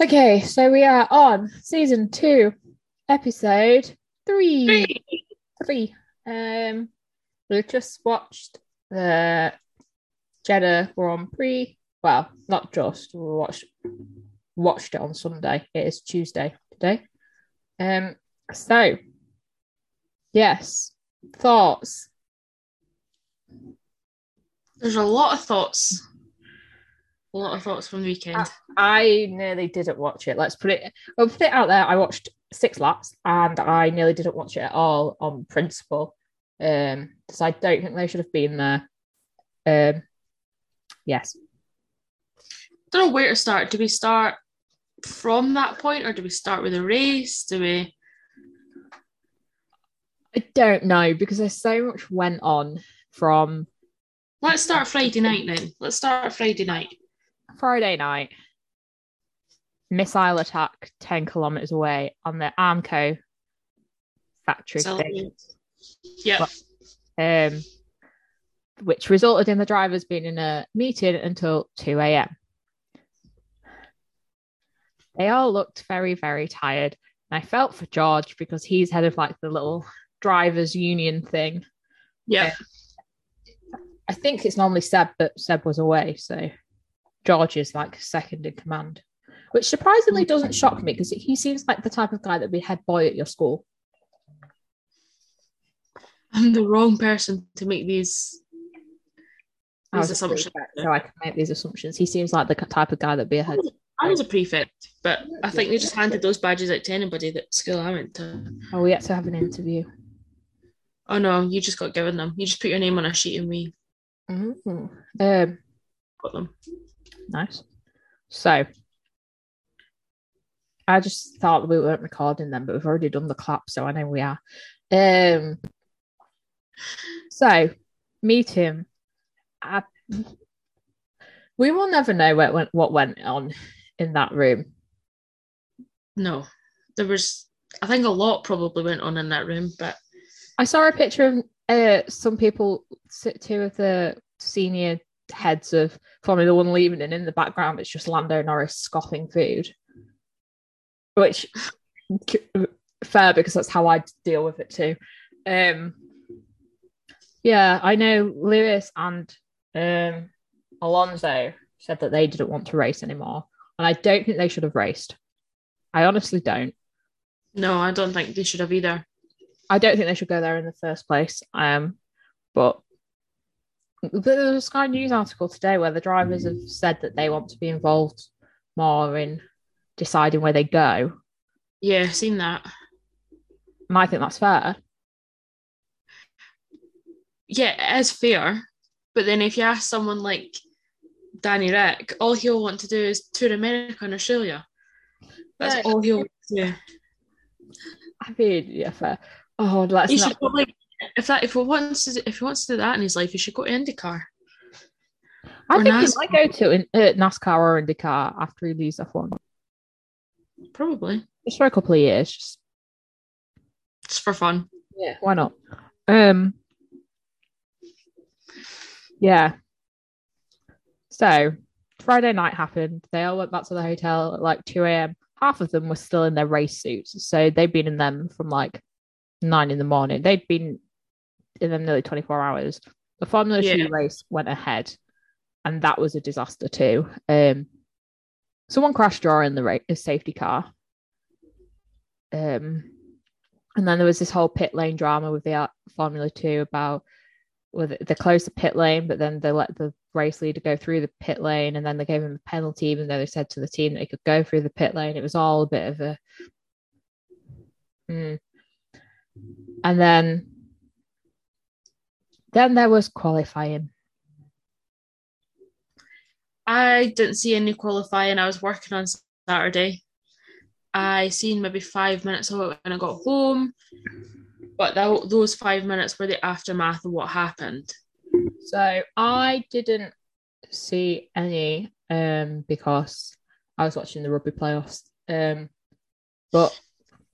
Okay, so we are on season two, episode three. Three. Um, we've just watched the Jeddah Grand Prix. Well, not just. We watched watched it on Sunday. It is Tuesday today. Um. So, yes, thoughts. There's a lot of thoughts. A lot of thoughts from the weekend. I nearly didn't watch it. Let's put it. I'll put it out there. I watched six laps, and I nearly didn't watch it at all on principle, um, because I don't think they should have been there. Um, yes, don't know where to start. Do we start from that point or do we start with a race? Do we I don't know because there's so much went on from let's start Friday night then. Let's start Friday night. Friday night. Missile attack ten kilometers away on the Aramco factory So, yeah. um, which resulted in the drivers being in a meeting until 2 a.m. They all looked very, very tired. And I felt for George because he's head of like the little drivers union thing. Yeah. I think it's normally Seb, but Seb was away. So George is like second in command, which surprisingly doesn't shock me because he seems like the type of guy that would be head boy at your school. I'm the wrong person to make these these assumptions. so I can make these assumptions. He seems like the type of guy that'd be a head. I was a prefect, but I think they just handed those badges out to anybody that school I went to. Oh, we had to have an interview. Oh no, you just got given them. You just put your name on a sheet and we Um, um, got them. Nice. So, I just thought we weren't recording them, but we've already done the clap, so I know we are. Um, so meet him. I, we will never know what went what went on in that room. No, there was. I think a lot probably went on in that room, but I saw a picture of uh, some people, two of the senior heads of Formula One leaving, and in the background it's just Lando Norris scoffing food, which fair because that's how I deal with it too. Um, yeah, I know Lewis and um, Alonso said that they didn't want to race anymore, and I don't think they should have raced. I honestly don't. no, I don't think they should have either. I don't think they should go there in the first place. Um, but there was a Sky News article today where the drivers have said that they want to be involved more in deciding where they go, Yeah, seen that. and I think that's fair. Yeah, it is fair. But then if you ask someone like Danny Rick, all he'll want to do is tour America and Australia. That's Yeah. all he'll want to do. I mean, yeah, fair. Oh, let's He not. should like if that if he wants to if he wants to do that in his life, he should go to IndyCar. I or think he might go to in, uh, NASCAR or IndyCar after he leaves F1, Probably. just for a couple of years. Just Just for fun. yeah, why not? Um, yeah. So Friday night happened. They all went back to the hotel at like 2 a.m. Half of them were still in their race suits. So they'd been in them from like nine in the morning. They'd been in them nearly 24 hours. The Formula Yeah. 2 race went ahead, and that was a disaster too. Um, someone crashed during the race, safety car. Um, and then there was this whole pit lane drama with the uh, Formula Two about with they closed the pit lane, but then they let the race leader go through the pit lane, and then they gave him a penalty, even though they said to the team that he could go through the pit lane. It was all a bit of a. Hmm. And then, then there was qualifying. I didn't see any qualifying. I was working on Saturday. I seen maybe five minutes of it when I got home, but that, those five minutes were the aftermath of what happened. So I didn't see any um because I was watching the rugby playoffs. Um, but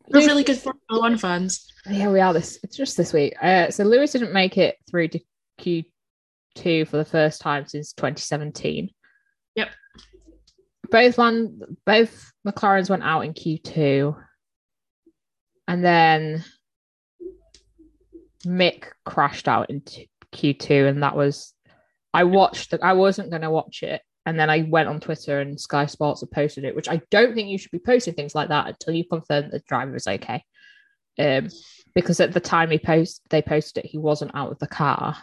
We're really good Formula One fans. Yeah, we are. This it's just this week. Uh, so Lewis didn't make it through to Q two for the first time since 2017. Yep. both one, both McLarens went out in Q2, and then Mick crashed out in Q2, and that was I watched. The, I wasn't going to watch it, and then I went on Twitter and Sky Sports had posted it, which I don't think you should be posting things like that until you confirm the driver is okay. Um, because at the time he post they posted it, he wasn't out of the car.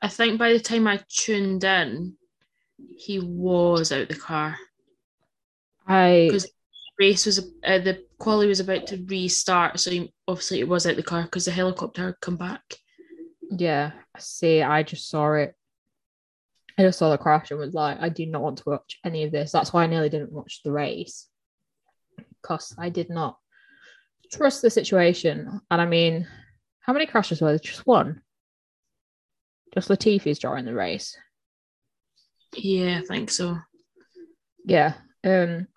I think by the time I tuned in, he was out of the car I because race was uh, the quali was about to restart, so he, obviously it was out the car because the helicopter had come back. yeah, I see. I just saw it. I just saw the crash and was like, I do not want to watch any of this. That's why I nearly didn't watch the race because I did not trust the situation. And I mean, how many crashes were there? Just one. Just Latifi's during the race. Yeah, I think so. Yeah. Um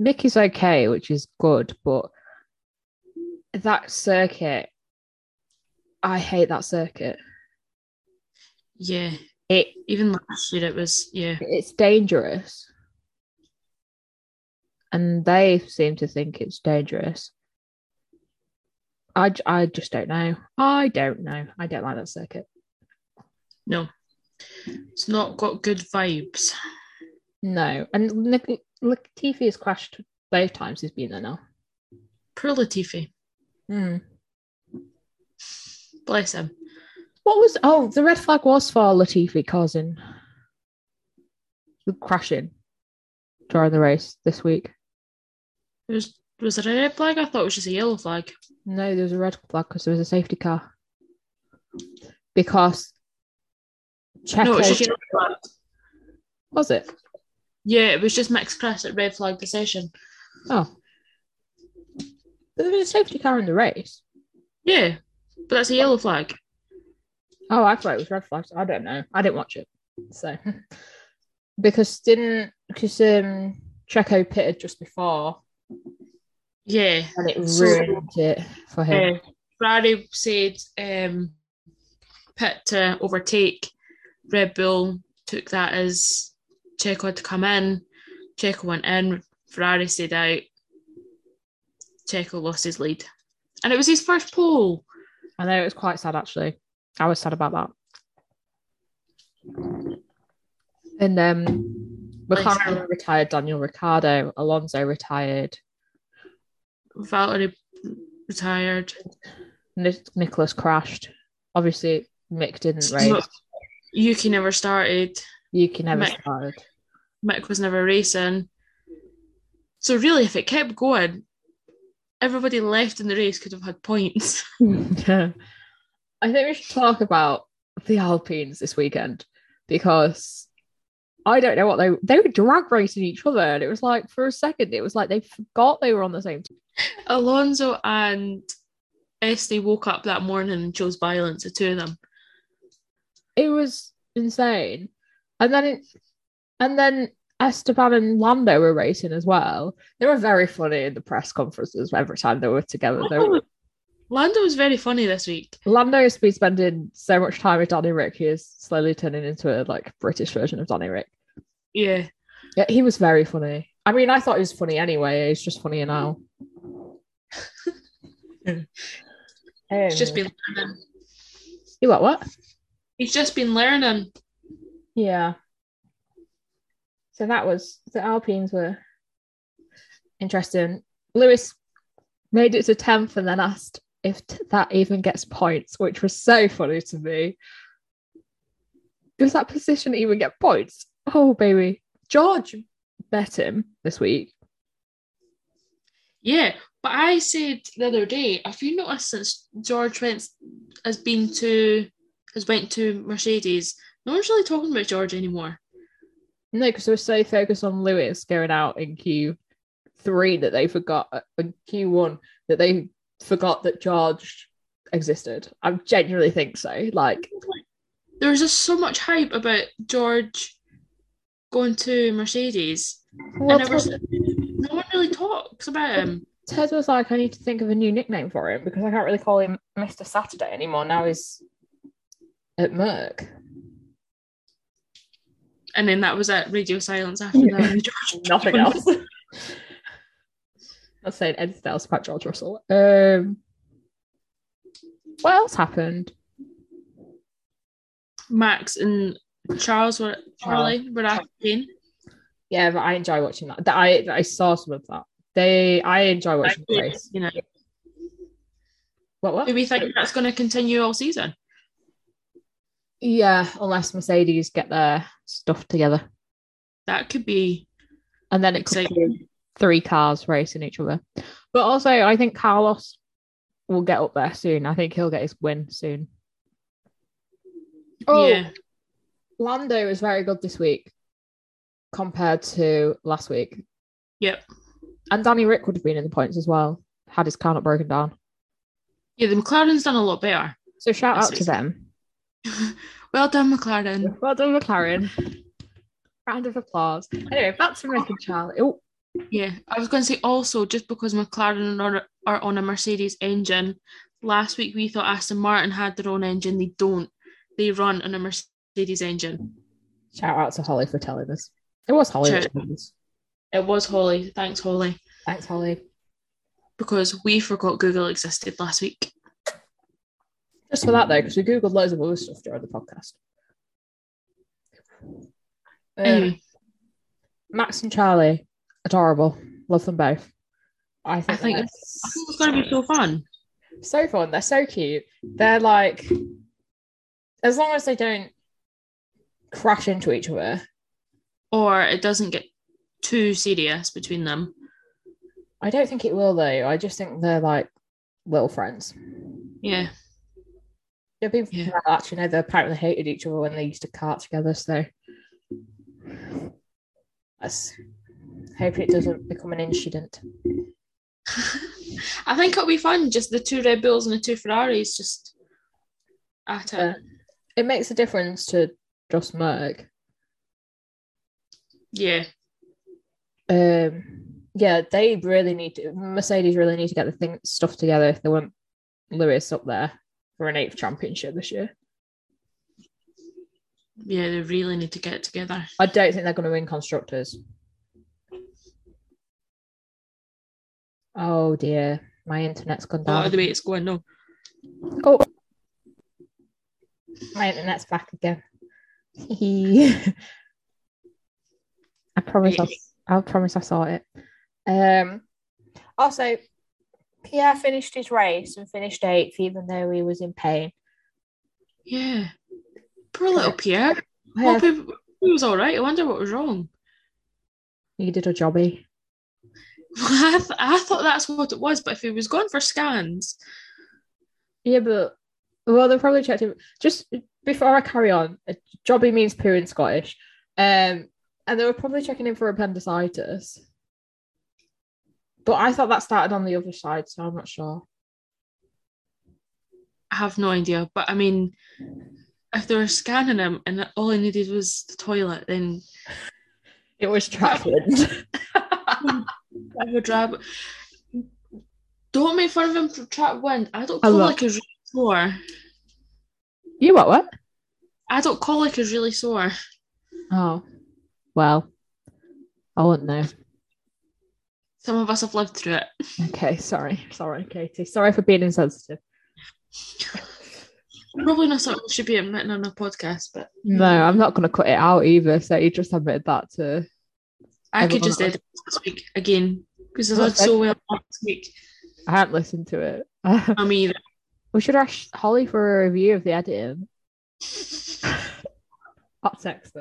Mick is okay, which is good, but that circuit, I hate that circuit. Yeah, It even last year it was yeah. it's dangerous. And they seem to think it's dangerous. I, I just don't know. I don't know. I don't like that circuit. No, it's not got good vibes. No. And Nik- Latifi has crashed both times he's been there now. Poor Latifi, Hmm. bless him. What was oh the red flag was for Latifi causing the crashing during the race this week. It was was it a red flag? I thought it was just a yellow flag. No, there was a red flag because there was a safety car. Because Checo No, it was just yellow flag. was it? Yeah, it was just Max Chris at red flag the session. Oh. There was a safety car in the race. Yeah, but that's a yellow flag. Oh, I thought it was red flags. I don't know. I didn't watch it. So because didn't because um Checo pitted just before Yeah. and it So- ruined it for him. Uh, Ferrari said um, pit to overtake. Red Bull took that as Checo had to come in. Checo went in. Ferrari stayed out. Checo lost his lead. And it was his first pole. I know it was quite sad actually. I was sad about that. And um him. retired Daniel Ricciardo, Alonso retired, Valtteri retired. Nic- Nicholas crashed. Obviously, Mick didn't race. Yuki never started. Yuki never Mick- started. Mick was never racing. So really, if it kept going, everybody left in the race could have had points. Yeah. I think we should talk about the Alpines this weekend because I don't know what they they were drag racing each other, and it was like for a second it was like they forgot they were on the same team. Alonso and Esty woke up that morning and chose violence, the two of them. It was insane, and then it, and then Esteban and Lando were racing as well. They were very funny in the press conferences every time they were together. They were, Lando was very funny this week. Lando has been spending so much time with Danny Rick, he is slowly turning into a like British version of Danny Rick. Yeah. Yeah, he was very funny. I mean, I thought he was funny anyway. He's just funnier now. He's just Um, been learning. You what? What? He's just been learning. Yeah. So that was the Alpines were interesting. Lewis made it to tenth and then asked if t- that even gets points, which was so funny to me. Does that position even get points? Oh baby, George bet him this week. Yeah. But I said the other day, have you noticed since George went has been to has went to Mercedes, no one's really talking about George anymore. No, because they were so focused on Lewis going out in Q three that they forgot uh, in Q one that they forgot that George existed. I genuinely think so. Like, There was just so much hype about George going to Mercedes. well, and was, no one really talks about him. Ted was like, I need to think of a new nickname for him because I can't really call him Mister Saturday anymore. Now he's at Merck. And then that was at Radio silence after Yeah. that. Nothing else. Not saying Ed else about George Russell. Um, what else happened? Max and Charles were Charlie were Kane. Yeah, but I enjoy watching that. I I saw some of that. They I enjoy watching the race. You know, What what? do we think that's going to continue all season? Yeah, unless Mercedes get their stuff together, That could be and then it could exciting. be three cars racing each other. But also, I think Carlos will get up there soon. I think he'll get his win soon. Oh, Yeah, Lando was very good this week compared to last week. yep. And Danny Rick would have been in the points as well, had his car not broken down. Yeah, the McLaren's done a lot better. So shout out to them. well done, McLaren. Well done, McLaren. Round of applause. Anyway, back to Rick and Charlie. Oh, Yeah, I was going to say also just because McLaren are, are on a Mercedes engine. Last week we thought Aston Martin had their own engine. They don't. They run on a Mercedes engine. shout out to Holly for telling us. It was Holly. that Shout- told us. It was Holly. Thanks, Holly, Thanks, Holly. because we forgot Google existed last week. Just for that though, because we googled loads of other stuff during the podcast. Um, Anyway, Max and Charlie, adorable. Love them both. I think, I think it's- I think it's going to be so fun. so fun. They're so cute. They're like, as long as they don't crash into each other, Or it doesn't get too serious between them. I don't think it will though. I just think they're like little friends. Yeah. There have been Yeah. people that actually know they apparently hated each other when they used to cart together. So let's hope it doesn't become an incident. I think it'll be fun. Just the two Red Bulls and the two Ferraris just at it. It makes a difference to just Merck. Yeah. Um, yeah, they really need to. Mercedes really need to get the thing stuff together if they want Lewis up there for an eighth championship this year. Yeah, they really need to get together. I don't think they're going to win constructors. Oh dear, my internet's gone Oh, down. the way it's going, no. Oh, my internet's back again. I promise. I'll, I promise I saw it. Um. Also, Pierre finished his race and finished eighth, even though he was in pain. Yeah. Poor little Pierre. Yeah, Hope he, he was all right. I wonder what was wrong. he did a jobby. I, th- I thought that's what it was, but if he was going for scans, Yeah, but well, they probably checked him. Just before I carry on, a jobby means poo in Scottish. Um, and they were probably checking him for appendicitis. But I thought that started on the other side, so I'm not sure. I have no idea. But I mean, if they were scanning him and all he needed was the toilet, then It was Trackland. Would rather. Don't make fun of him for trap wind. I don't I call like is really sore. you what? What? I don't call like is really sore. Oh, well, I wouldn't know. Some of us have lived through it. Okay, sorry, sorry, Katie. Sorry for being insensitive. Probably not something we should be admitting on a podcast, but No, I'm not going to cut it out either. So you just admitted that to. I could just edit this week again because I did so well last week. I haven't listened to it. I mean, we should ask Holly for a review of the editing. Hot sex.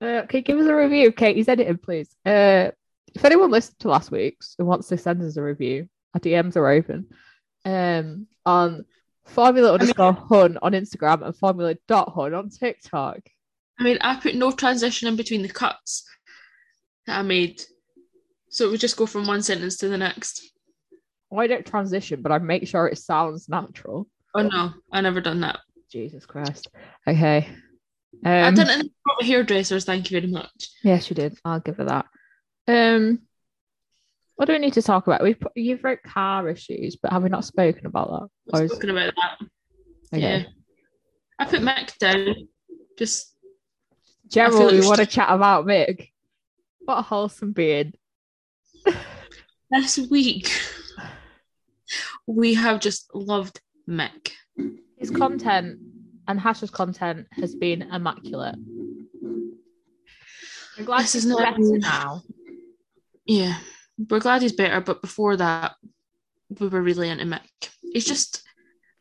Uh, you give us a review of Katie's editing, please? Uh, if anyone listened to last week's and wants to send us a review, our DMs are open. Um, on Formula underscore Hun on Instagram and Formula dot Hun on TikTok. I mean, I put no transition in between the cuts that I made, so it would just go from one sentence to the next. Well, I don't transition, but I make sure it sounds natural. Oh no, I never done that. Jesus Christ. Okay. I Um, done it in hairdressers. Thank you very much. Yes, you did. I'll give her that. Um, what do we need to talk about? We've put, you've wrote car issues, but have we not spoken about that? We've spoken about that. okay. Yeah, I put Mick down. Just Generally, we it's want to chat about Mick. What a wholesome beard. This week, we have just loved Mick. His content and Haas's content has been immaculate. I'm glad This he's is not- better now. Yeah, we're glad he's better, but before that, we were really into Mick. He's just,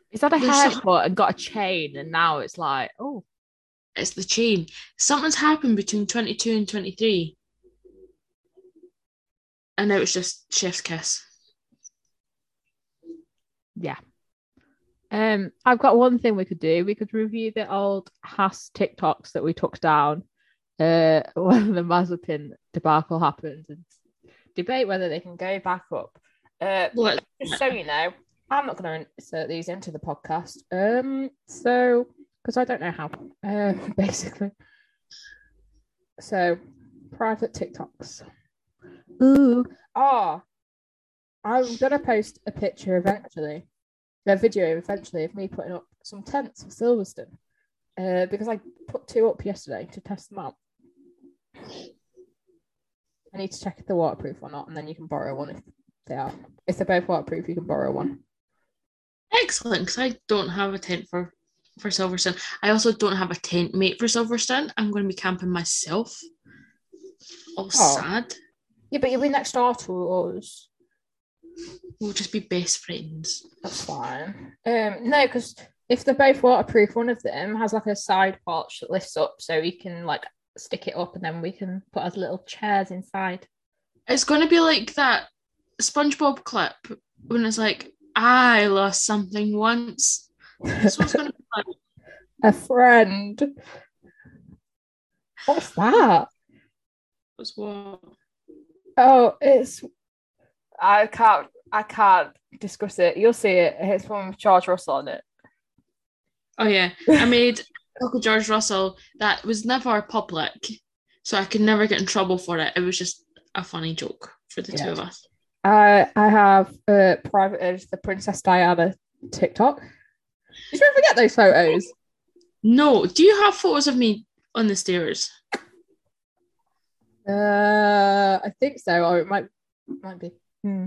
He's had a haircut and got a chain, and now it's like, oh, it's the chain. Something's happened between 22 and 23. And now it's just chef's kiss. yeah. Um, I've got one thing we could do. We could review the old Haas TikToks that we took down uh, when the Mazepin debacle happened and debate whether they can go back up. Uh, Well, just so you know, I'm not going to insert these into the podcast. Um, so because I don't know how, uh, basically. So, private TikToks. Ooh, oh, I'm gonna post a picture eventually, a video eventually of me putting up some tents for Silverstone, uh, because I put two up yesterday to test them out. I need to check if they're waterproof or not, and then you can borrow one if they are. If they're both waterproof, you can borrow one. excellent, because I don't have a tent for, for Silverstone. I also don't have a tent mate for Silverstone. I'm going to be camping myself. All Oh. sad. Yeah, but you'll be next door to us. We'll just be best friends. That's fine. Um, no, because if they're both waterproof, one of them has like a side porch that lifts up, so you can like stick it up, and then we can put as little chairs inside. It's going to be like that SpongeBob clip when it's like, I lost something once. That's it's going to be like. a friend. What's that? Was what? Oh, it's. I can't. I can't discuss it. You'll see it. It's from George Russell on it. Oh, yeah. I made Uncle George Russell that was never public, so I could never get in trouble for it. It was just a funny joke for the Yeah. two of us. I I have uh, privated the Princess Diana TikTok. Did you ever get those photos? No, do you have photos of me on the stairs? Uh, I think so, or it might might be. Hmm.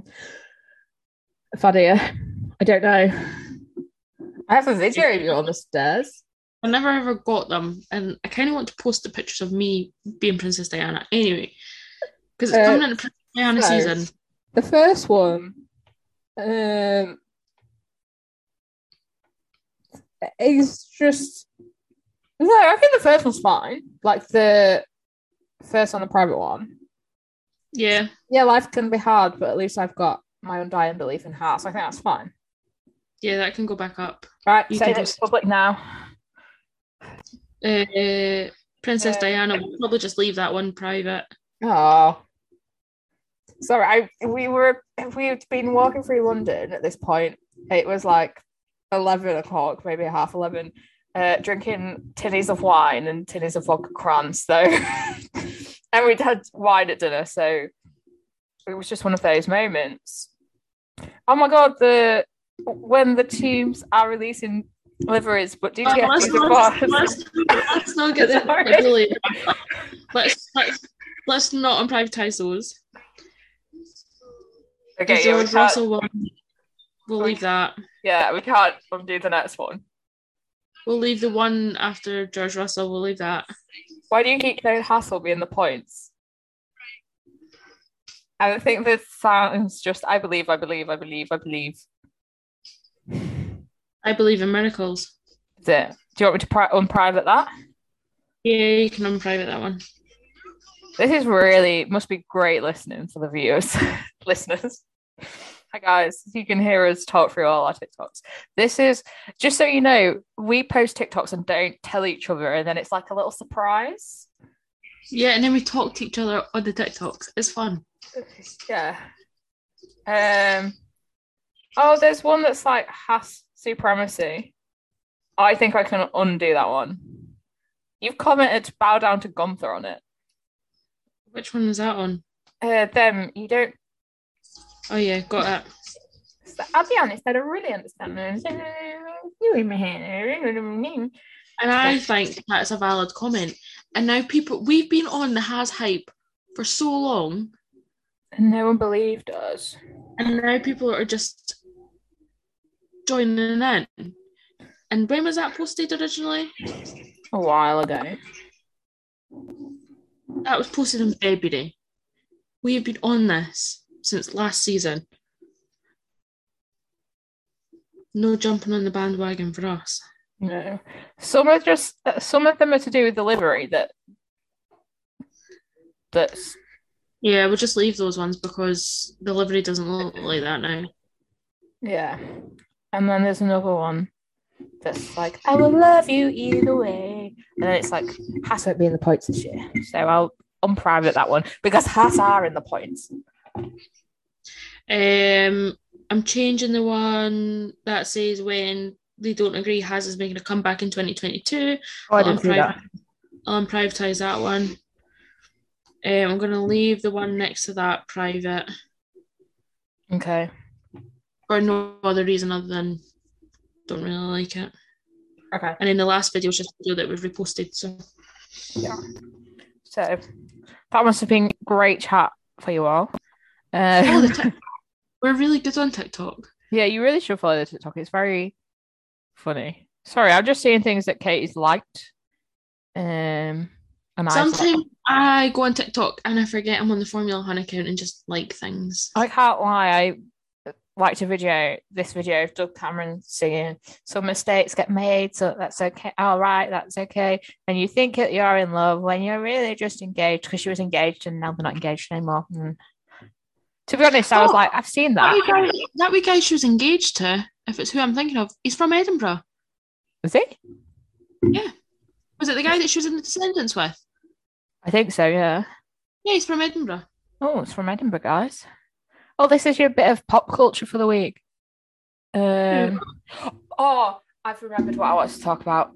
Fadia, I don't know. I have a video of you on the stairs. I never ever got them, and I kind of want to post the pictures of me being Princess Diana anyway, because it's Uh, coming in Princess Diana no. season. The first one, um, is just no. I think the first one's fine. Like the first on the private one. Yeah, Yeah, life can be hard, but at least I've got my undying belief in heart. So I think that's fine. yeah, that can go back up. Right, You say can it just- public now. Uh, Princess Uh, Diana, we'll probably just leave that one private. Oh, sorry. I we were we'd been walking through London at this point. It was like eleven o'clock, maybe half eleven. Uh, drinking tinnies of wine and tinnies of vodka crans, though, and we'd had wine at dinner, so it was just one of those moments. Oh my god! The when the teams are releasing liveries, but do you Oh, get let's, not, let's, let's not get the Sorry. really. Let's, let's let's not unprivatize those. Okay, yeah, we Russell one. We'll leave that. yeah, we can't undo the next one. We'll leave the one after George Russell. We'll leave that. Why do you keep saying Hassel being the points? I think this sounds just I believe, I believe, I believe, I believe. I believe in miracles. Is it? Do you want me to pri- unprivate that? Yeah, you can unprivate that one. This is really must be great listening for the viewers, listeners. Hi guys, you can hear us talk through all our TikToks. This is just so you know, we post TikToks and don't tell each other, and then it's like a little surprise. Yeah, and then we talk to each other on the TikToks. It's fun. Yeah. Um. Oh, there's one that's like Haas supremacy. I think I can undo that one. You've commented bow down to Gunther on it. Which one is that on? Uh, them you don't. Oh yeah, got it. I'll be honest, I don't really understand. You in my head. And I think that's a valid comment. And now people, we've been on the Haas hype for so long, And no one believed us. and now people are just joining in. And when was that posted originally? A while ago. That was posted in February. We have been on this since last season. No jumping on the bandwagon for us. No. Some are just some of them are to do with delivery that that's Yeah, we'll just leave those ones because the livery doesn't look like that now. yeah. And then there's another one that's like, I will love you either way. And then it's like, Haas won't be in the points this year. So I'll unprivate that one because Haas are in the points. Um, I'm changing the one that says when they don't agree, Haas is making a comeback in 2022. Oh, I I'll didn't see that. I'll unprivatize that one. Um, I'm going to leave the one next to that private Okay. for no other reason other than don't really like it. Okay. And in the last video, was just a video that we've reposted. So Yeah. So that must have been great chat for you all. Uh, we're really good on TikTok. yeah, you really should follow the TikTok. It's very funny. Sorry, I'm just seeing things that Katie's liked. Um, and I Sometimes I go on TikTok and I forget I'm on the Formula One account and just like things. I can't lie. I liked a video, this video of Dove Cameron singing, Some mistakes get made, so that's okay. All right, that's okay. And you think that you're in love when you're really just engaged because she was engaged and now they're not engaged anymore. Mm. To be honest, I was Oh, like, I've seen That that. wee, guy, that wee guy she was engaged to, if it's who I'm thinking of, he's from Edinburgh. Was he? Yeah. Was it the guy that she was in The Descendants with? I think so, yeah. Yeah, he's from Edinburgh. Oh, it's from Edinburgh, guys. Oh, this is your bit of pop culture for the week. Um, oh, I've remembered what I wanted to talk about.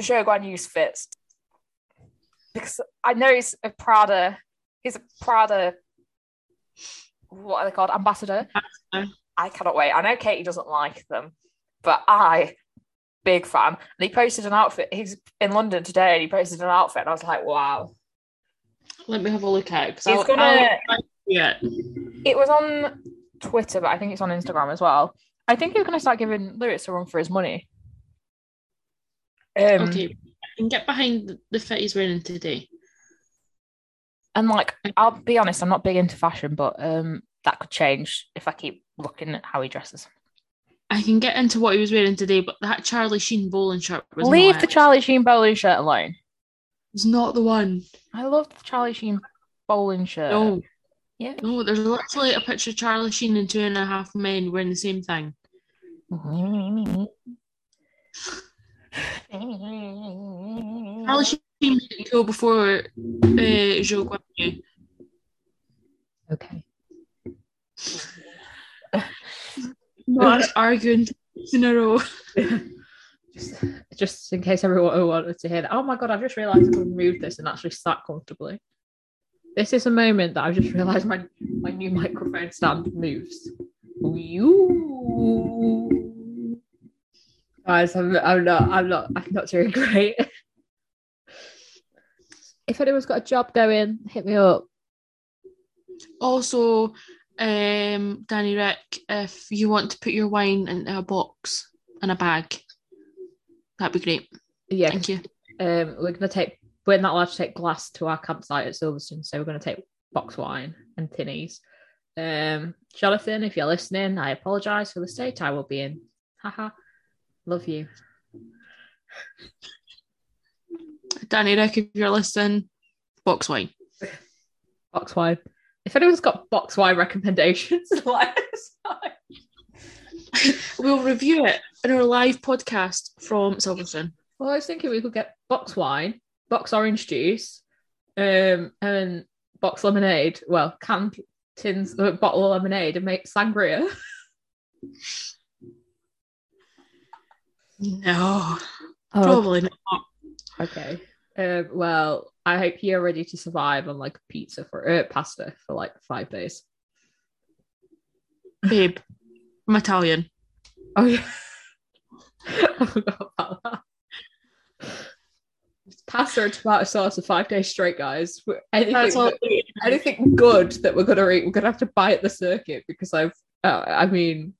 Zhou Guanyu's fits. Because I know he's a Prada, he's a Prada, what are they called? Ambassador. Ambassador. I cannot wait. I know Katie doesn't like them, but I, big fan. And he posted an outfit. He's in London today and he posted an outfit, and I was like, wow. Let me have a look at it. He's I'll- gonna- I'll- yeah. It was on Twitter, but I think it's on Instagram as well. I think he's going to start giving Lewis a run for his money. Um, Okay. I can get behind the- the fit he's wearing today. And like, I'll be honest, I'm not big into fashion, but um, that could change if I keep looking at how he dresses. I can get into what he was wearing today, but that Charlie Sheen bowling shirt was Leave the. Charlie Sheen bowling shirt alone. It's not the one. I love the Charlie Sheen bowling shirt. No. Yeah. No, there's literally a picture of Charlie Sheen and two and a half men wearing the same thing. Charlie Sheen made it cool before uh, Joe Guan Yu. Okay. Not arguing in a row. Just, just in case everyone wanted to hear that. Oh my god, I've just realised I can move this and actually sat comfortably. This is a moment that I've just realised my my new microphone stand moves. You guys, I'm, I'm not I'm not I'm not doing great. if anyone's got a job going, hit me up. Also, um, Danny Rick, if you want to put your wine in a box and a bag, that'd be great. Yeah, Thank you. um, we're gonna take we're not allowed to take glass to our campsite at Silverstone, so we're gonna take box wine and tinnies. Um, Jonathan, if you're listening, I apologise for the state I will be in. Haha, love you. Danny Rick, if you're listening, box wine. Box wine. If anyone's got box wine recommendations, let us know. We'll review it in our live podcast from Silverstone. Well, I was thinking we could get box wine, box orange juice, um, and box lemonade. Well, canned tins, uh, bottle of lemonade, and make sangria. No, Oh, probably not. Okay. Um, well, I hope you're ready to survive on like pizza for uh, pasta for like five days. Babe, I'm Italian. Oh yeah, I forgot about that. pasta and tomato sauce for five days straight, guys. Anything, that- anything good that we're gonna eat, we're gonna have to buy at the circuit because I've, uh, I mean,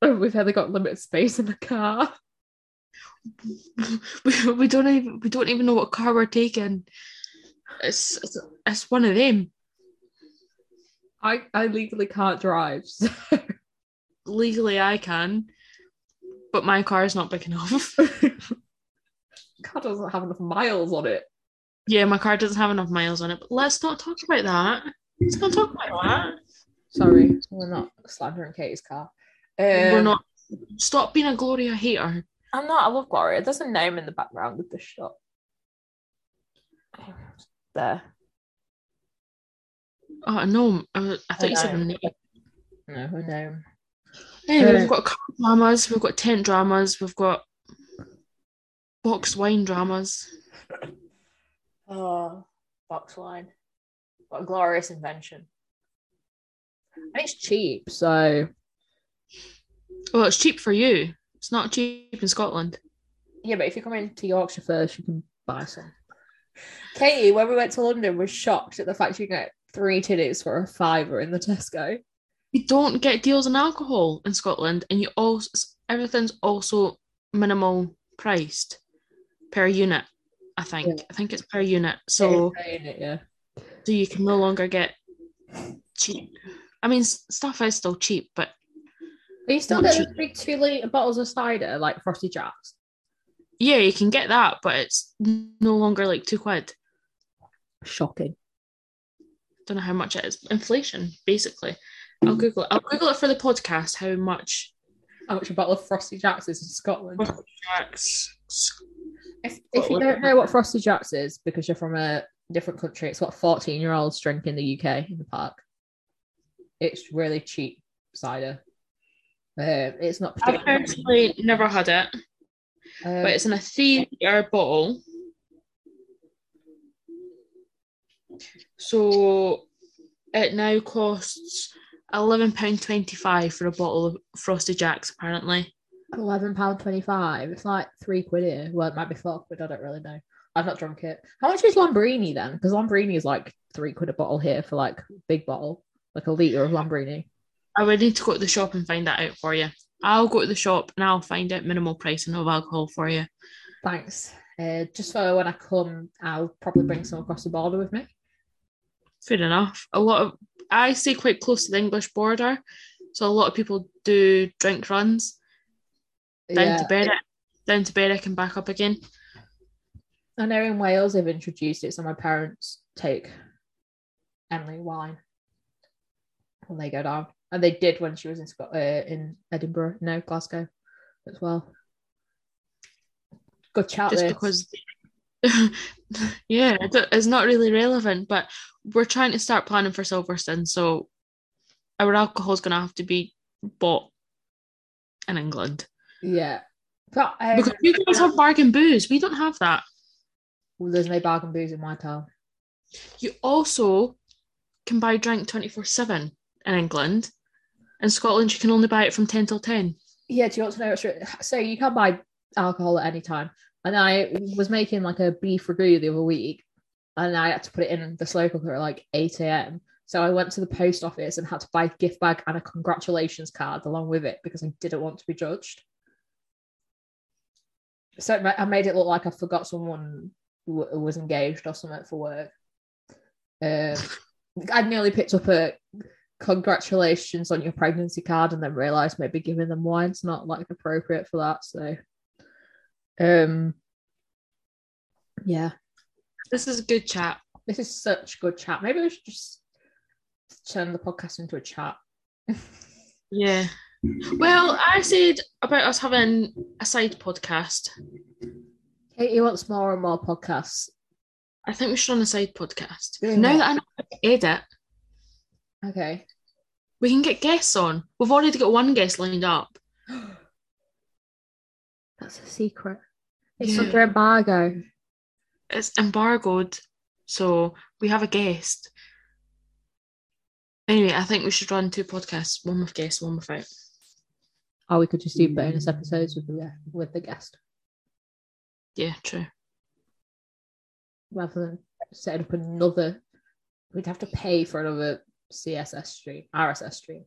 we've only got limited space in the car. We, we don't even we don't even know what car we're taking. It's it's, it's one of them. I, I legally can't drive. So. Legally, I can, but my car is not big enough. car doesn't have enough miles on it. yeah, my car doesn't have enough miles on it. But let's not talk about that. Let's not talk about that. Sorry, we're not slandering Katie's car. We're Um, not. Stop being a Gloria hater. I'm not. I love Gloria. There's a name in the background of the shot. There. Oh no, I, I thought you said a name. No, her name. Anyway, Uh, we've got car dramas, we've got tent dramas, we've got boxed wine dramas. Oh, box wine. What a glorious invention. And it's cheap, so Well, it's cheap for you. It's not cheap in Scotland. yeah. But if you come into Yorkshire first, you can buy some. Katie, when we went to London, was shocked at the fact you can get three tinnies for a fiver in the Tesco. You don't get deals on alcohol in Scotland, and you also everything's also minimal priced per unit. I think. Yeah. I think it's per unit, so It is paying it, yeah. so you can no longer get cheap. I mean, stuff is still cheap, but Are you still Not getting big two litre bottles of cider like Frosty Jacks? yeah, you can get that, but it's no longer like two quid. Shocking. Don't know how much it is. Inflation, basically. I'll Google it. I'll Google it for the podcast. How much How much a bottle of Frosty Jacks is in Scotland? Jacks If, if you don't know what Frosty Jacks is because you're from a different country, it's what 14 year olds drink in the UK in the park. It's really cheap cider. Um, it's not I've personally never had it, um, but it's in a three liter bottle. So it now costs eleven pound twenty five for a bottle of Frosty Jacks. Apparently, £11.25. It's like three quid here. Well, it might be four quid. I don't really know. I've not drunk it. How much is Lambrini then? Because Lambrini is like three quid a bottle here for like big bottle, like a litre of Lambrini. I would need to go to the shop and find that out for you. I'll go to the shop and I'll find out minimal pricing of alcohol for you. Thanks. Uh, just so when I come, I'll probably bring some across the border with me. Fair enough. A lot of I stay quite close to the English border, so a lot of people do drink runs down Yeah. to Berwick, down to Berwick and back up again. I know in Wales they've introduced it, so my parents take Emily wine when they go down, and they did when she was in Scot- uh, in Edinburgh, no Glasgow, as well. Good chat. just this. because yeah it's not really relevant but we're trying to start planning for silverstone so our alcohol is going to have to be bought in england yeah, but um, because you guys have bargain booze we don't have that well, there's no bargain booze in my town. you also can buy drink 24 7 in england in scotland you can only buy it from 10 till 10 Yeah, do you want to know what's so you can't buy alcohol at any time? And I was making like a beef ragu the other week, and I had to put it in the slow cooker at like 8 a.m. So I went to the post office and had to buy a gift bag and a congratulations card along with it because I didn't want to be judged. So I made it look like I forgot someone was engaged or something for work. Um, I nearly picked up a congratulations on your pregnancy card and then realize maybe giving them wine's not like appropriate for that. So, um, yeah, this is a good chat this is such good chat. Maybe we should just turn the podcast into a chat. yeah well i said about us having a side podcast Katie wants more and more podcasts. I think we should run a side podcast. Yeah. Now that I know how to edit, Okay. we can get guests on. We've already got one guest lined up. That's a secret. It's Yeah. under embargo. It's embargoed, so we have a guest. Anyway, I think we should run two podcasts, one with guests, one without. Or we could just do bonus episodes with the with the guest. Yeah, true. rather than setting up another. We'd have to pay for another CSS stream, RSS stream.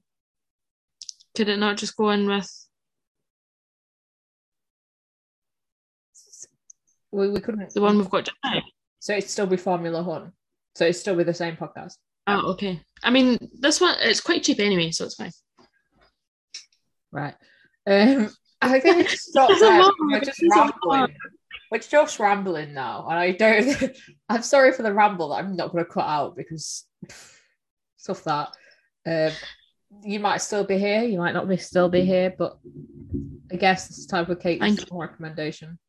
Could it not just go in with We, we couldn't. the one we've got now? So it'd still be Formula One. So it'd still be the same podcast. Oh, okay. I mean, this one it's quite cheap anyway, so it's fine. Right. Um, I think stop It's a there. We're just It's a lot. rambling. We're just rambling now, and I don't. I'm sorry for the ramble that I'm not going to cut out because pff, stuff that. Um, you might still be here, you might not be still be here, but I guess it's time for Kate's Thank song recommendation.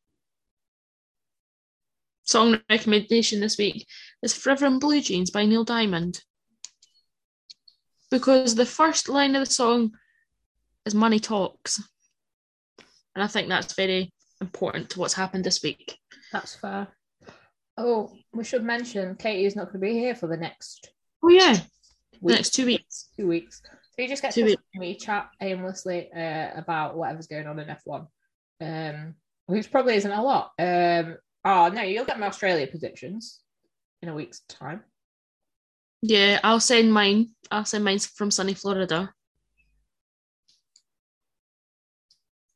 Song recommendation this week is Forever in Blue Jeans by Neil Diamond. Because the first line of the song is Money Talks. And I think that's very important to what's happened this week. That's fair. Oh, we should mention Katie is not going to be here for the next Oh, yeah. Week, next two weeks. two weeks. So you just get to weeks. listen to me chat aimlessly uh, about whatever's going on in F1, um, which probably isn't a lot. Um, oh no, you'll get my Australia predictions in a week's time. Yeah, I'll send mine. I'll send mine from sunny Florida.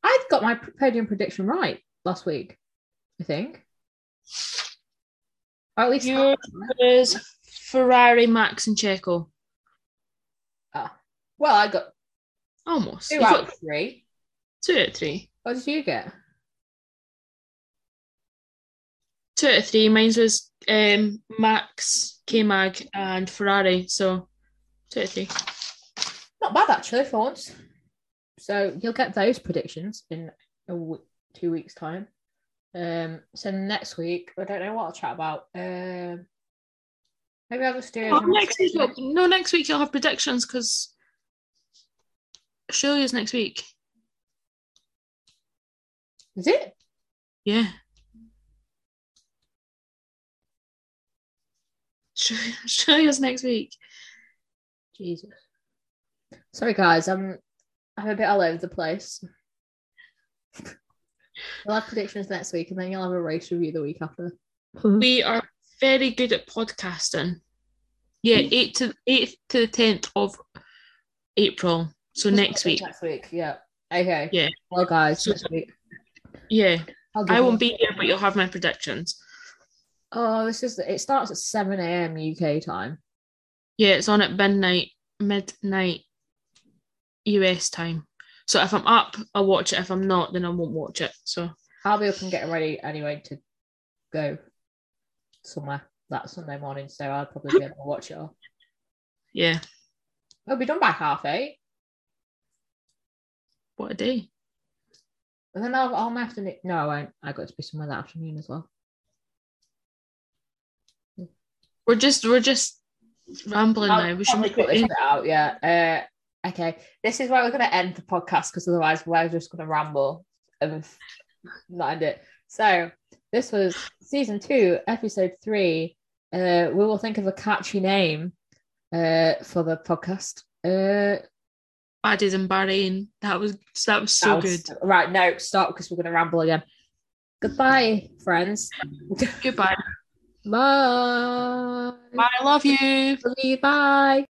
I got my podium prediction right last week, I think. Or at least Yours is Ferrari, Max, and Checo. Well, I got Almost. two You out got of three. two out of three. What did you get? Two out of three. Mine was um, Max, K Mag, and Ferrari. So two out of three. Not bad actually for once. So you'll get those predictions in a w- two weeks' time. Um, so next week, I don't know what I'll chat about. Um, maybe I'll just do. Oh, next week, no, next week you'll have predictions because Australia's next week. Is it? Yeah. Australia- Australia's next week. Jesus. Sorry, guys. I'm I'm a bit all over the place. we'll have predictions next week, and then you'll have a race review the week after. We are very good at podcasting. Yeah, eight to eighth to the tenth of April. So next week. Next week, yeah. Okay. Yeah. Well, guys, So- next week. Yeah. I won't be here, but you'll have my predictions. Oh, this is it. Starts at seven a.m. UK time. Yeah, it's on at midnight, midnight US time. So if I'm up, I'll watch it. If I'm not, then I won't watch it. So I'll be up and getting ready anyway to go somewhere that Sunday morning, so I'll probably be able to watch it all. yeah, It'll be done by half eight, what a day. and then I'll I'll have to. No, I won't. I got to be somewhere that afternoon as well. We're just we're just rambling I'll now. We should cut this out. Yeah. Uh, okay. This is where we're going to end the podcast because otherwise we're just going to ramble and not end it. So this was season two, episode three. Uh, we will think of a catchy name uh, for the podcast. Uh, Baddies in Bahrain. That was that was so that was- good. Right. No, stop because we're going to ramble again. Goodbye, friends. Goodbye. Bye. Bye. I love you. Bye.